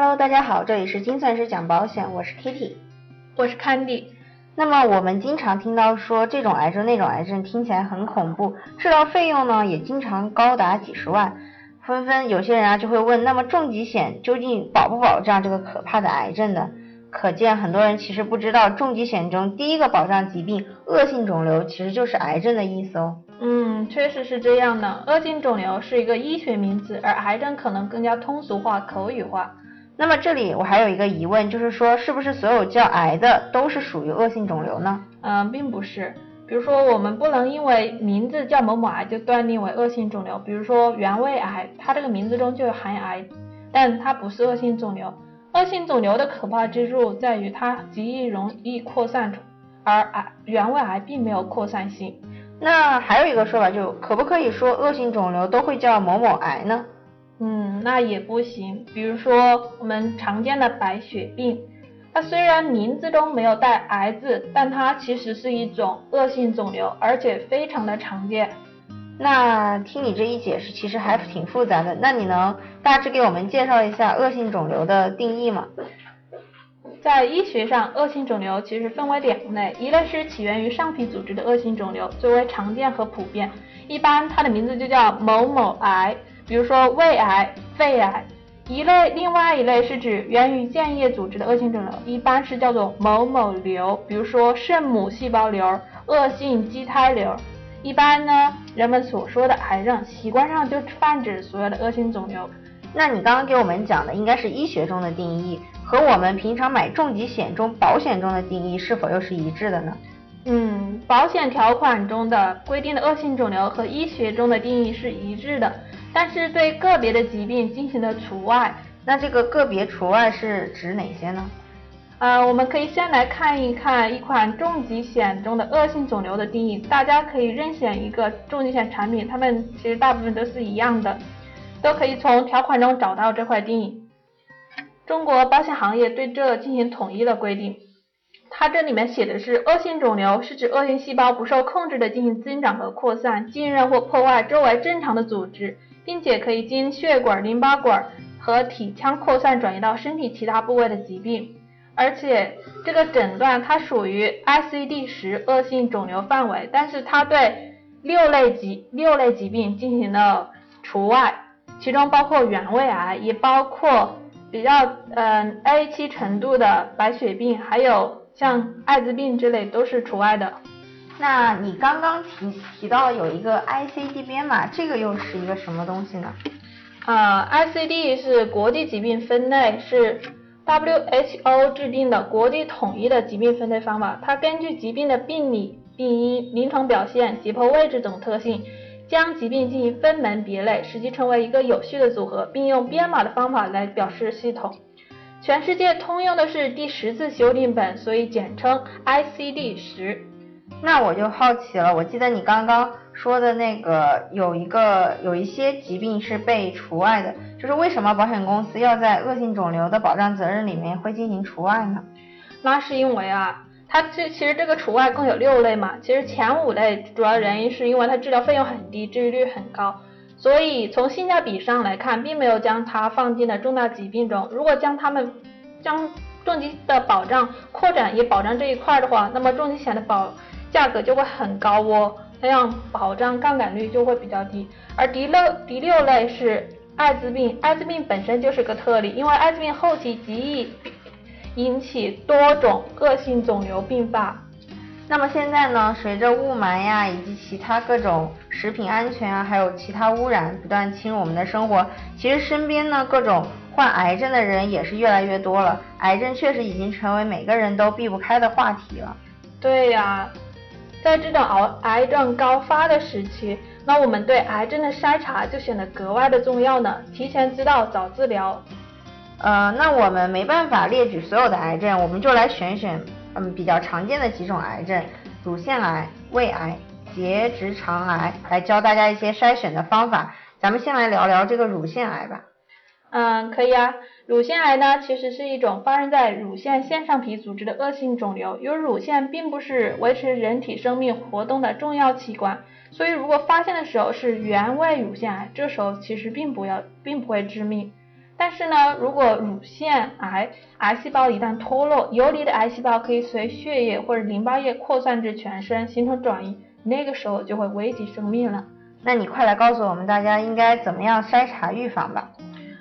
Hello，大家好，这里是精算师讲保险，我是 Kitty，我是 Candy。那么我们经常听到说这种癌症那种癌症听起来很恐怖，治疗费用呢也经常高达几十万，纷纷有些人啊就会问，那么重疾险究竟保不保障这个可怕的癌症呢？可见很多人其实不知道，重疾险中第一个保障疾病恶性肿瘤其实就是癌症的意思哦。嗯，确实是这样的。恶性肿瘤是一个医学名词，而癌症可能更加通俗化、口语化。那么这里我还有一个疑问，就是说是不是所有叫癌的都是属于恶性肿瘤呢？嗯，并不是。比如说，我们不能因为名字叫某某癌就断定为恶性肿瘤。比如说原位癌，它这个名字中就有含癌，但它不是恶性肿瘤。恶性肿瘤的可怕之处在于它极易容易扩散，而癌原位癌并没有扩散性。那还有一个说法，就可不可以说恶性肿瘤都会叫某某癌呢？嗯，那也不行。比如说我们常见的白血病，它虽然名字中没有带癌字，但它其实是一种恶性肿瘤，而且非常的常见。那听你这一解释，其实还挺复杂的。那你能大致给我们介绍一下恶性肿瘤的定义吗？在医学上，恶性肿瘤其实分为两类，一类是起源于上皮组织的恶性肿瘤，最为常见和普遍，一般它的名字就叫某某癌，比如说胃癌、肺癌。一类，另外一类是指源于间叶组织的恶性肿瘤，一般是叫做某某瘤，比如说肾母细胞瘤、恶性畸胎瘤。一般呢，人们所说的癌症，习惯上就泛指所有的恶性肿瘤。那你刚刚给我们讲的应该是医学中的定义，和我们平常买重疾险中保险中的定义是否又是一致的呢？嗯，保险条款中的规定的恶性肿瘤和医学中的定义是一致的，但是对个别的疾病进行了除外。那这个个别除外是指哪些呢？呃，我们可以先来看一看一款重疾险中的恶性肿瘤的定义。大家可以任选一个重疾险产品，它们其实大部分都是一样的，都可以从条款中找到这块定义。中国保险行业对这进行统一的规定。它这里面写的是，恶性肿瘤是指恶性细胞不受控制的进行增长和扩散，浸润或破坏周围正常的组织，并且可以经血管、淋巴管和体腔扩散转移到身体其他部位的疾病。而且这个诊断它属于 ICD 十恶性肿瘤范围，但是它对六类疾六类疾病进行了除外，其中包括原位癌，也包括比较嗯 A 期程度的白血病，还有像艾滋病之类都是除外的。那你刚刚提提到有一个 ICD 编码，这个又是一个什么东西呢？呃，ICD 是国际疾病分类，是。WHO 制定的国际统一的疾病分类方法，它根据疾病的病理、病因、临床表现、解剖位置等特性，将疾病进行分门别类，使其成为一个有序的组合，并用编码的方法来表示系统。全世界通用的是第十次修订本，所以简称 ICD 十。那我就好奇了，我记得你刚刚说的那个有一个有一些疾病是被除外的，就是为什么保险公司要在恶性肿瘤的保障责任里面会进行除外呢？那是因为啊，它这其实这个除外共有六类嘛，其实前五类主要原因是因为它治疗费用很低，治愈率很高，所以从性价比上来看，并没有将它放进了重大疾病中。如果将它们将重疾的保障扩展也保障这一块的话，那么重疾险的保价格就会很高哦，那样保障杠杆率就会比较低。而第六第六类是艾滋病，艾滋病本身就是个特例，因为艾滋病后期极易引起多种恶性肿瘤并发。那么现在呢，随着雾霾呀以及其他各种食品安全啊，还有其他污染不断侵入我们的生活，其实身边呢各种患癌症的人也是越来越多了。癌症确实已经成为每个人都避不开的话题了。对呀。在这种癌癌症高发的时期，那我们对癌症的筛查就显得格外的重要呢。提前知道早治疗。呃，那我们没办法列举所有的癌症，我们就来选选嗯比较常见的几种癌症：乳腺癌、胃癌、结直肠癌，来教大家一些筛选的方法。咱们先来聊聊这个乳腺癌吧。嗯，可以啊。乳腺癌呢，其实是一种发生在乳腺腺上皮组织的恶性肿瘤。由于乳腺并不是维持人体生命活动的重要器官，所以如果发现的时候是原位乳腺癌，这时候其实并不要，并不会致命。但是呢，如果乳腺癌癌细胞一旦脱落，游离的癌细胞可以随血液或者淋巴液扩散至全身，形成转移，那个时候就会危及生命了。那你快来告诉我们大家应该怎么样筛查预防吧。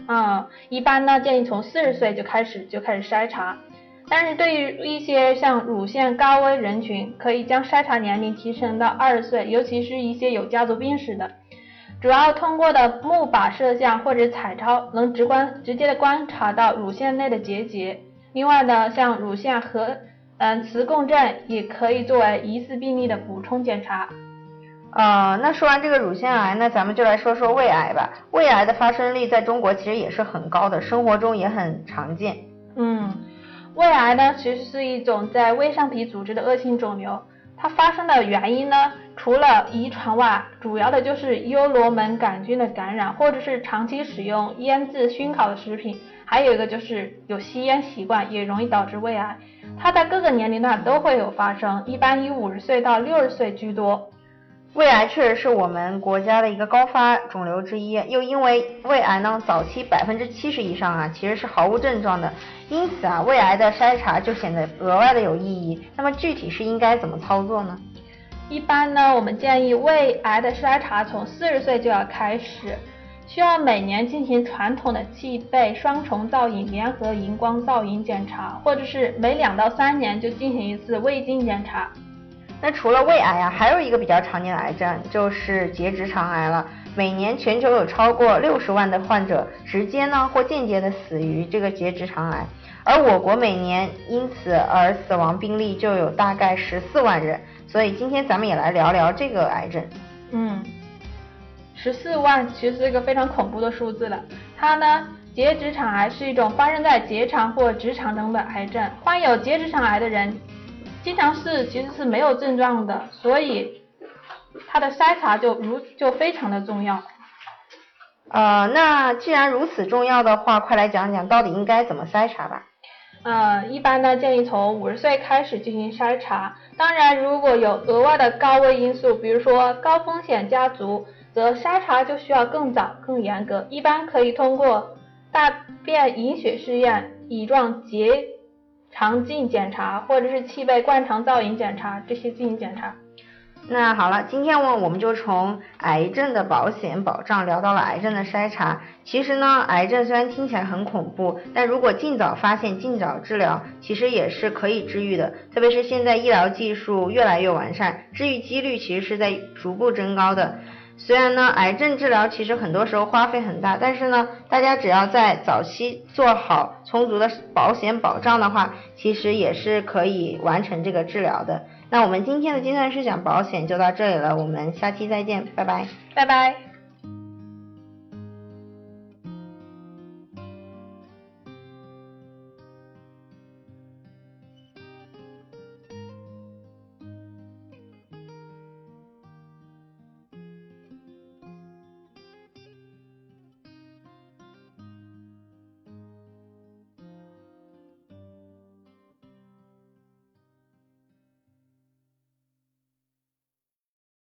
嗯，一般呢建议从四十岁就开始就开始筛查，但是对于一些像乳腺高危人群，可以将筛查年龄提升到二十岁，尤其是一些有家族病史的。主要通过的钼靶摄像或者彩超能直观直接的观察到乳腺内的结节。另外呢，像乳腺核嗯磁共振也可以作为疑似病例的补充检查。呃，那说完这个乳腺癌呢，咱们就来说说胃癌吧。胃癌的发生率在中国其实也是很高的，生活中也很常见。嗯，胃癌呢其实是一种在胃上皮组织的恶性肿瘤。它发生的原因呢，除了遗传外，主要的就是幽罗门杆菌的感染，或者是长期使用腌制熏烤的食品，还有一个就是有吸烟习惯，也容易导致胃癌。它在各个年龄段都会有发生，一般以五十岁到六十岁居多。胃癌确实是我们国家的一个高发肿瘤之一，又因为胃癌呢，早期百分之七十以上啊，其实是毫无症状的，因此啊，胃癌的筛查就显得额外的有意义。那么具体是应该怎么操作呢？一般呢，我们建议胃癌的筛查从四十岁就要开始，需要每年进行传统的气背双重造影联合荧光造影检查，或者是每两到三年就进行一次胃镜检查。那除了胃癌啊，还有一个比较常见的癌症就是结直肠癌了。每年全球有超过六十万的患者直接呢或间接的死于这个结直肠癌，而我国每年因此而死亡病例就有大概十四万人。所以今天咱们也来聊聊这个癌症。嗯，十四万其实是一个非常恐怖的数字了。它呢，结直肠癌是一种发生在结肠或直肠中的癌症，患有结直肠癌的人。经常是其实是没有症状的，所以它的筛查就如就非常的重要。呃，那既然如此重要的话，快来讲讲到底应该怎么筛查吧。呃，一般呢建议从五十岁开始进行筛查，当然如果有额外的高危因素，比如说高风险家族，则筛查就需要更早、更严格。一般可以通过大便隐血试验、乙状结。肠镜检查或者是气背灌肠造影检查这些进行检查。那好了，今天我我们就从癌症的保险保障聊到了癌症的筛查。其实呢，癌症虽然听起来很恐怖，但如果尽早发现、尽早治疗，其实也是可以治愈的。特别是现在医疗技术越来越完善，治愈几率其实是在逐步增高的。虽然呢，癌症治疗其实很多时候花费很大，但是呢，大家只要在早期做好充足的保险保障的话，其实也是可以完成这个治疗的。那我们今天的精算师讲保险就到这里了，我们下期再见，拜拜，拜拜。